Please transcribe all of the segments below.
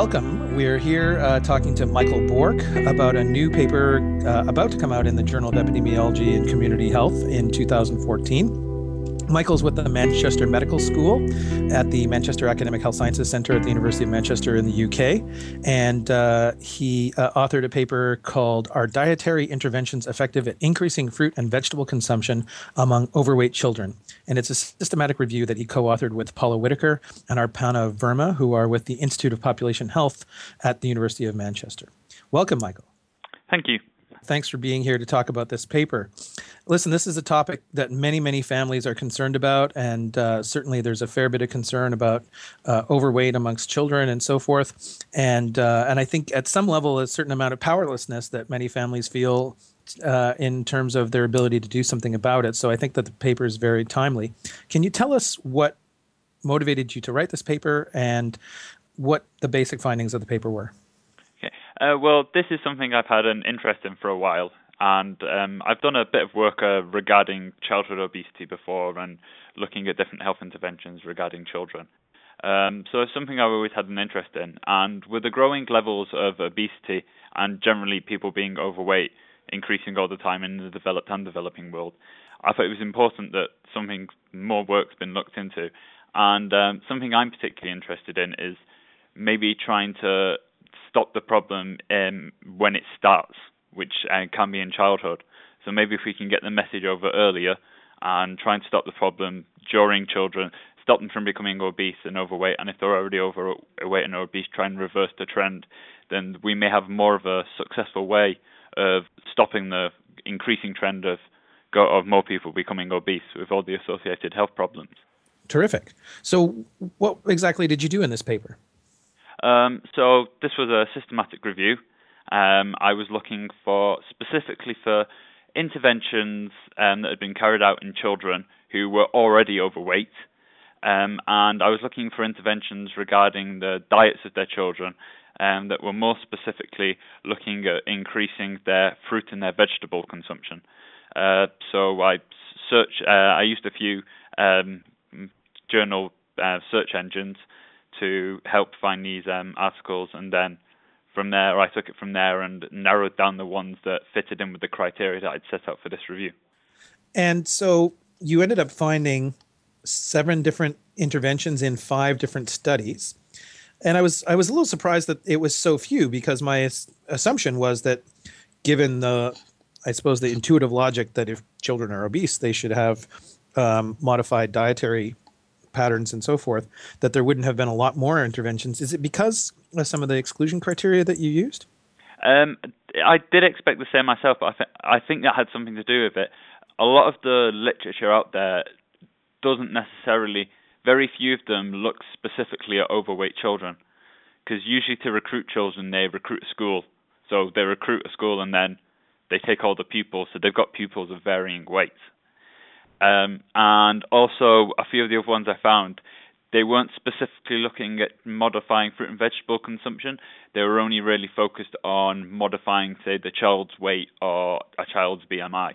welcome. We're here uh, talking to Michael Bourke about a new paper uh, about to come out in the Journal of Epidemiology and Community Health in 2014. Michael's with the Manchester Medical School at the Manchester Academic Health Sciences Centre at the University of Manchester in the UK. And uh, he uh, authored a paper called Are Dietary Interventions Effective at Increasing Fruit and Vegetable Consumption Among Overweight Children? And it's a systematic review that he co authored with Paula Whittaker and Arpana Verma, who are with the Institute of Population Health at the University of Manchester. Welcome, Michael. Thank you. Thanks for being here to talk about this paper. Listen, this is a topic that many, many families are concerned about, and uh, certainly there's a fair bit of concern about uh, overweight amongst children and so forth. And uh, and I think at some level, a certain amount of powerlessness that many families feel uh, in terms of their ability to do something about it. So I think that the paper is very timely. Can you tell us what motivated you to write this paper and what the basic findings of the paper were? Uh, well, this is something I've had an interest in for a while, and um, I've done a bit of work uh, regarding childhood obesity before and looking at different health interventions regarding children. Um, so it's something I've always had an interest in, and with the growing levels of obesity and generally people being overweight increasing all the time in the developed and developing world, I thought it was important that something more work's been looked into. And um, something I'm particularly interested in is maybe trying to stop the problem um, when it starts, which uh, can be in childhood. So maybe if we can get the message over earlier and try and stop the problem during children, stop them from becoming obese and overweight, and if they're already overweight and obese, try and reverse the trend, then we may have more of a successful way of stopping the increasing trend of of more people becoming obese with all the associated health problems. Terrific. So, what exactly did you do in this paper? Um, so this was a systematic review. Um, I was looking for specifically for interventions um, that had been carried out in children who were already overweight, um, and I was looking for interventions regarding the diets of their children um, that were more specifically looking at increasing their fruit and their vegetable consumption. Uh, so I search. Uh, I used a few um, journal uh, search engines to help find these um, articles, and then from there I took it from there and narrowed down the ones that fitted in with the criteria that I'd set out for this review. And so you ended up finding seven different interventions in five different studies. And I was I was a little surprised that it was so few because my assumption was that given the I suppose the intuitive logic that if children are obese they should have um, modified dietary patterns and so forth, that there wouldn't have been a lot more interventions. Is it because of some of the exclusion criteria that you used? Um, I did expect the same myself, but I, th- I think that had something to do with it. A lot of the literature out there doesn't necessarily, very few of them look specifically at overweight children. Because usually to recruit children, they recruit a school. So they recruit a school and then they take all the pupils. So they've got pupils of varying weights. Um, and also, a few of the other ones I found, they weren't specifically looking at modifying fruit and vegetable consumption. They were only really focused on modifying, say, the child's weight or a child's BMI.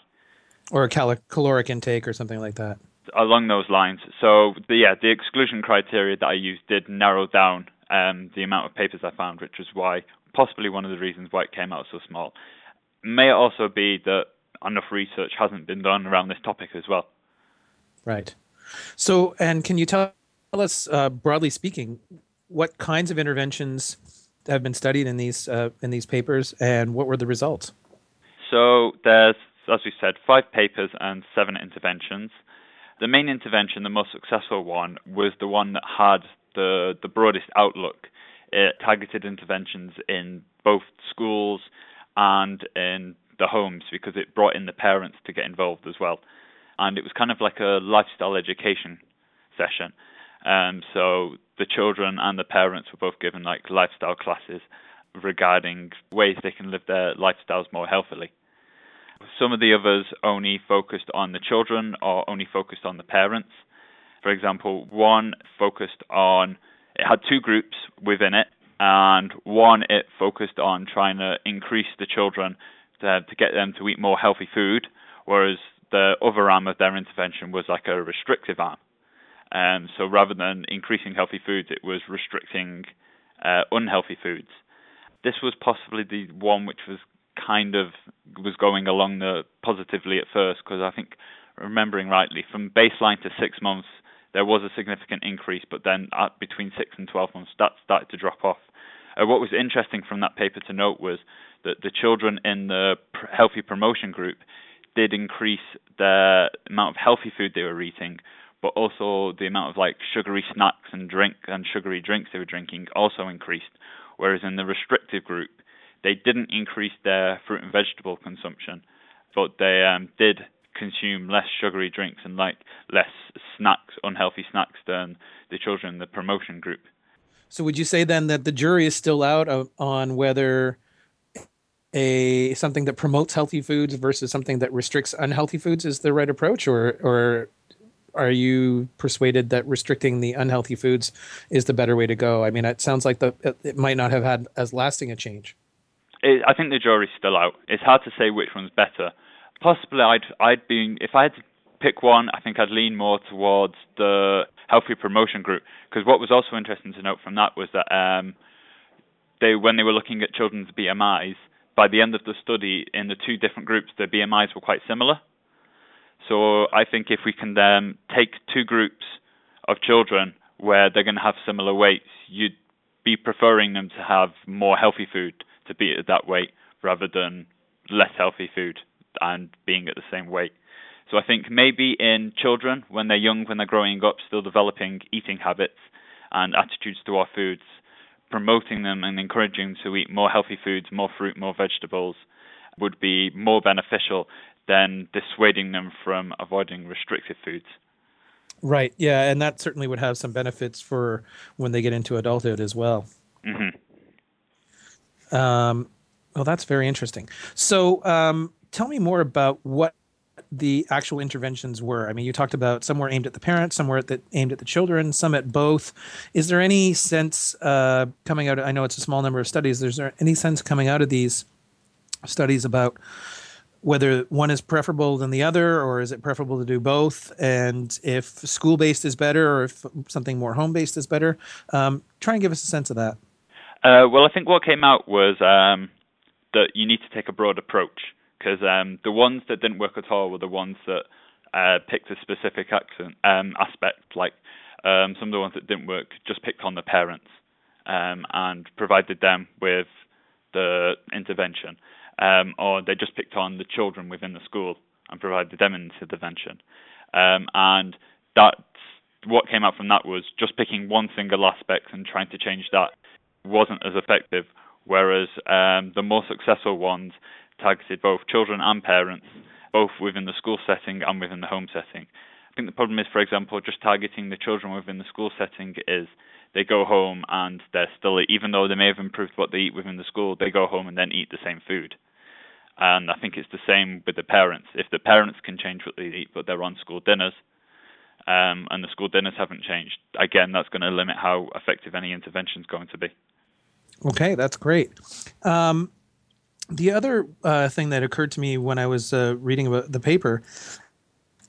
Or a cal- caloric intake or something like that. Along those lines. So, the, yeah, the exclusion criteria that I used did narrow down um, the amount of papers I found, which was why, possibly one of the reasons why it came out so small. May it also be that enough research hasn't been done around this topic as well. Right. So, and can you tell us, uh, broadly speaking, what kinds of interventions have been studied in these uh, in these papers, and what were the results? So, there's, as we said, five papers and seven interventions. The main intervention, the most successful one, was the one that had the the broadest outlook. It targeted interventions in both schools and in the homes because it brought in the parents to get involved as well and it was kind of like a lifestyle education session. Um, so the children and the parents were both given like lifestyle classes regarding ways they can live their lifestyles more healthily. Some of the others only focused on the children or only focused on the parents. For example, one focused on, it had two groups within it, and one it focused on trying to increase the children to, to get them to eat more healthy food, whereas the other arm of their intervention was like a restrictive arm. Um, so rather than increasing healthy foods, it was restricting uh, unhealthy foods. This was possibly the one which was kind of was going along the positively at first because I think remembering rightly from baseline to six months there was a significant increase, but then at between six and twelve months that started to drop off. Uh, what was interesting from that paper to note was that the children in the healthy promotion group did increase the amount of healthy food they were eating, but also the amount of like sugary snacks and drink and sugary drinks they were drinking also increased. Whereas in the restrictive group, they didn't increase their fruit and vegetable consumption, but they um, did consume less sugary drinks and like less snacks, unhealthy snacks than the children in the promotion group. So would you say then that the jury is still out on whether a something that promotes healthy foods versus something that restricts unhealthy foods is the right approach, or or are you persuaded that restricting the unhealthy foods is the better way to go? I mean, it sounds like the it might not have had as lasting a change. It, I think the jury's still out. It's hard to say which one's better. Possibly, I'd I'd be if I had to pick one, I think I'd lean more towards the healthy promotion group because what was also interesting to note from that was that um, they when they were looking at children's BMIs by the end of the study, in the two different groups, the BMIs were quite similar. So I think if we can um, take two groups of children where they're going to have similar weights, you'd be preferring them to have more healthy food to be at that weight rather than less healthy food and being at the same weight. So I think maybe in children, when they're young, when they're growing up, still developing eating habits and attitudes to our foods, promoting them and encouraging them to eat more healthy foods, more fruit, more vegetables, would be more beneficial than dissuading them from avoiding restrictive foods. Right. Yeah, and that certainly would have some benefits for when they get into adulthood as well. Mm-hmm. Um, well, that's very interesting. So, um, tell me more about what the actual interventions were. I mean, you talked about some were aimed at the parents, some were at the, aimed at the children, some at both. Is there any sense uh, coming out? I know it's a small number of studies. Is there any sense coming out of these studies about whether one is preferable than the other, or is it preferable to do both? And if school based is better, or if something more home based is better, um, try and give us a sense of that. Uh, well, I think what came out was um, that you need to take a broad approach because um, the ones that didn't work at all were the ones that uh, picked a specific accent, um, aspect, like um, some of the ones that didn't work just picked on the parents um, and provided them with the intervention, um, or they just picked on the children within the school and provided them an intervention. Um, and that what came out from that was just picking one single aspect and trying to change that wasn't as effective. Whereas the more successful ones targeted both children and parents, both within the school setting and within the home setting. I think the problem is, for example, just targeting the children within the school setting is they go home and they're still, even though they may have improved what they eat within the school, they go home and then eat the same food. And I think it's the same with the parents. If the parents can change what they eat, but they're on school dinners, um, and the school dinners haven't changed, again, that's going to limit how effective any intervention is going to be. Okay, that's great. Um, the other uh, thing that occurred to me when I was uh, reading about the paper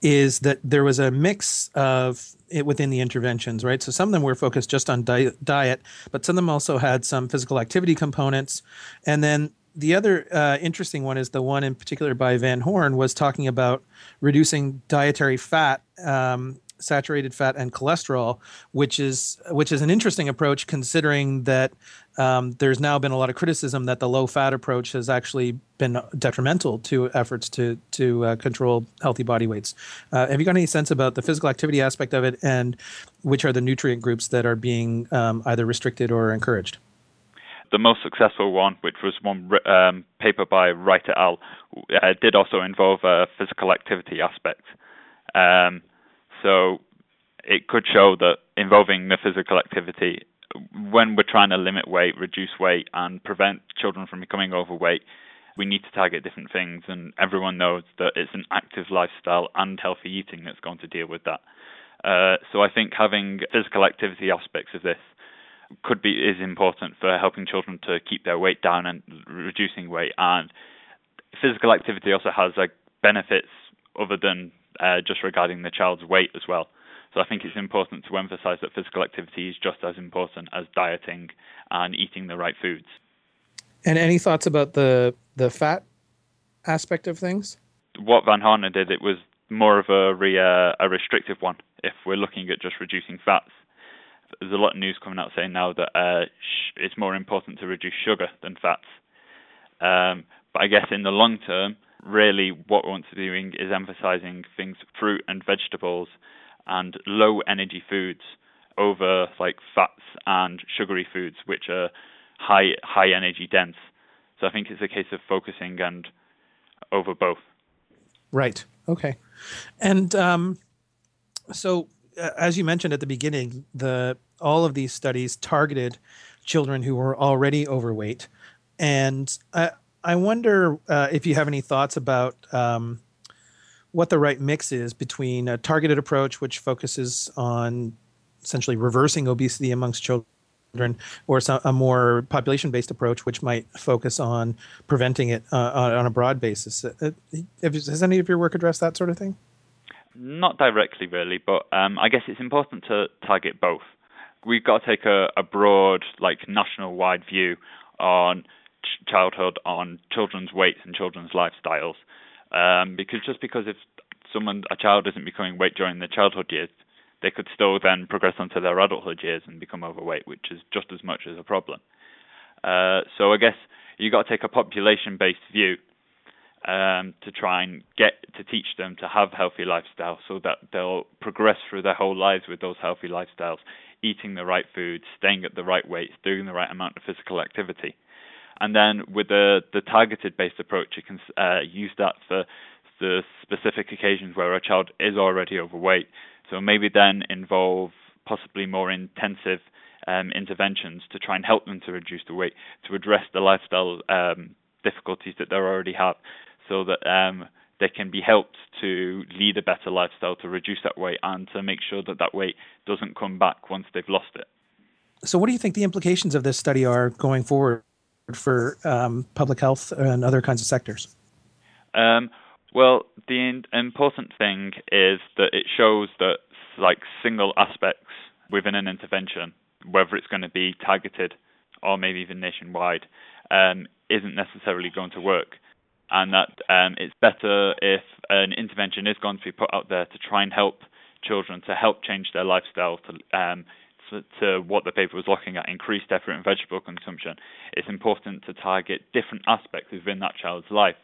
is that there was a mix of it within the interventions, right? So some of them were focused just on di- diet, but some of them also had some physical activity components. And then the other uh, interesting one is the one in particular by Van Horn was talking about reducing dietary fat um, saturated fat and cholesterol, which is which is an interesting approach considering that um, there's now been a lot of criticism that the low fat approach has actually been detrimental to efforts to to uh, control healthy body weights. Uh, have you got any sense about the physical activity aspect of it, and which are the nutrient groups that are being um, either restricted or encouraged? The most successful one, which was one um, paper by Wright et al., uh, did also involve a physical activity aspect. Um, so it could show that involving the physical activity, when we're trying to limit weight, reduce weight, and prevent children from becoming overweight, we need to target different things. And everyone knows that it's an active lifestyle and healthy eating that's going to deal with that. Uh, so I think having physical activity aspects of this could be is important for helping children to keep their weight down and reducing weight. And physical activity also has like benefits other than uh, just regarding the child's weight as well. So I think it's important to emphasize that physical activity is just as important as dieting and eating the right foods. And any thoughts about the the fat aspect of things? What Van Hartner did, it was more of a, re, uh, a restrictive one. If we're looking at just reducing fats, there's a lot of news coming out saying now that uh, sh- it's more important to reduce sugar than fats. Um, but I guess in the long term, really what we want to be doing is emphasizing things fruit and vegetables and low energy foods over like fats and sugary foods, which are high high energy dense. So I think it's a case of focusing and over both. Right. Okay. And um, so, uh, as you mentioned at the beginning, the all of these studies targeted children who were already overweight, and I I wonder uh, if you have any thoughts about um, what the right mix is between a targeted approach, which focuses on essentially reversing obesity amongst children or some, a more population-based approach, which might focus on preventing it uh, on, on, a broad basis. Uh, uh has any of your work addressed that sort of thing? Not directly, really, but um, I guess it's important to target both. We've got to take a, a broad, like national-wide view on ch- childhood, on children's weights and children's lifestyles, um, because just because if someone, a child, isn't becoming weight during their childhood years, they could still then progress onto their adulthood years and become overweight, which is just as much as a problem. Uh, so I guess you've got to take a population-based view um, to try and get to teach them to have healthy lifestyles, so that they'll progress through their whole lives with those healthy lifestyles, eating the right foods, staying at the right weights, doing the right amount of physical activity. And then with the the targeted based approach, you can uh, use that for the specific occasions where a child is already overweight so maybe then involve possibly more intensive um, interventions to try and help them to reduce the weight, to address the lifestyle um, difficulties that they already have, so that um, they can be helped to lead a better lifestyle, to reduce that weight, and to make sure that that weight doesn't come back once they've lost it. So, what do you think the implications of this study are going forward for um, public health and other kinds of sectors? Um, well, the important thing is that it shows that like single aspects within an intervention, whether it's going to be targeted or maybe even nationwide, um, isn't necessarily going to work. And that um, it's better if an intervention is going to be put out there to try and help children to help change their lifestyle to um, to, what the paper was looking at, increased effort in vegetable consumption. It's important to target different aspects within that child's life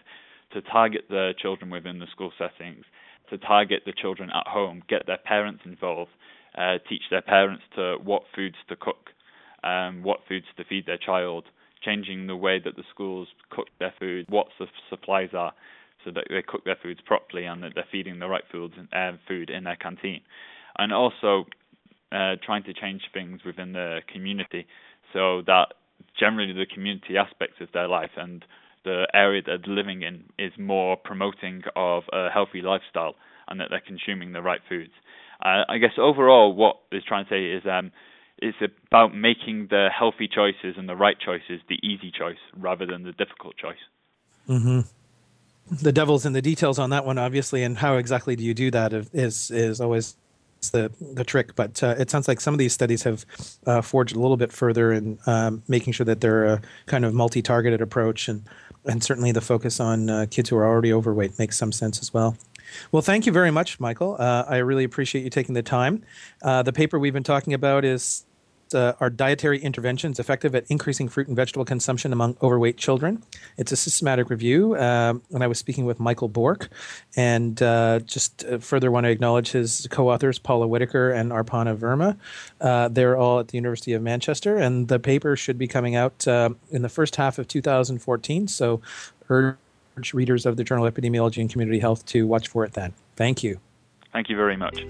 to target the children within the school settings, to target the children at home, get their parents involved, uh, teach their parents to what foods to cook, um, what foods to feed their child, changing the way that the schools cook their food, what the supplies are, so that they cook their foods properly and that they're feeding the right foods uh, food in their canteen, and also uh, trying to change things within the community so that generally the community aspects of their life and the area that they're living in is more promoting of a healthy lifestyle and that they're consuming the right foods. Uh, I guess overall, what trying to say is um, it's about making the healthy choices and the right choices the easy choice rather than the difficult choice. Mm-hmm. The devil's in the details on that one, obviously, and how exactly do you do that is is always the the trick. But uh, it sounds like some of these studies have uh, forged a little bit further in um, making sure that they're a kind of multi-targeted approach and and certainly the focus on uh, kids who are already overweight makes some sense as well. Well, thank you very much, Michael. Uh, I really appreciate you taking the time. Uh, the paper we've been talking about is uh, are dietary interventions effective at increasing fruit and vegetable consumption among overweight children? It's a systematic review. Um, and I was speaking with Michael Bourke, and uh, just uh, further want to acknowledge his co-authors Paula Whittaker and Arpana Verma. Uh, they're all at the University of Manchester, and the paper should be coming out uh, in the first half of 2014. So urge readers of the Journal of Epidemiology and Community Health to watch for it then. Thank you. Thank you very much.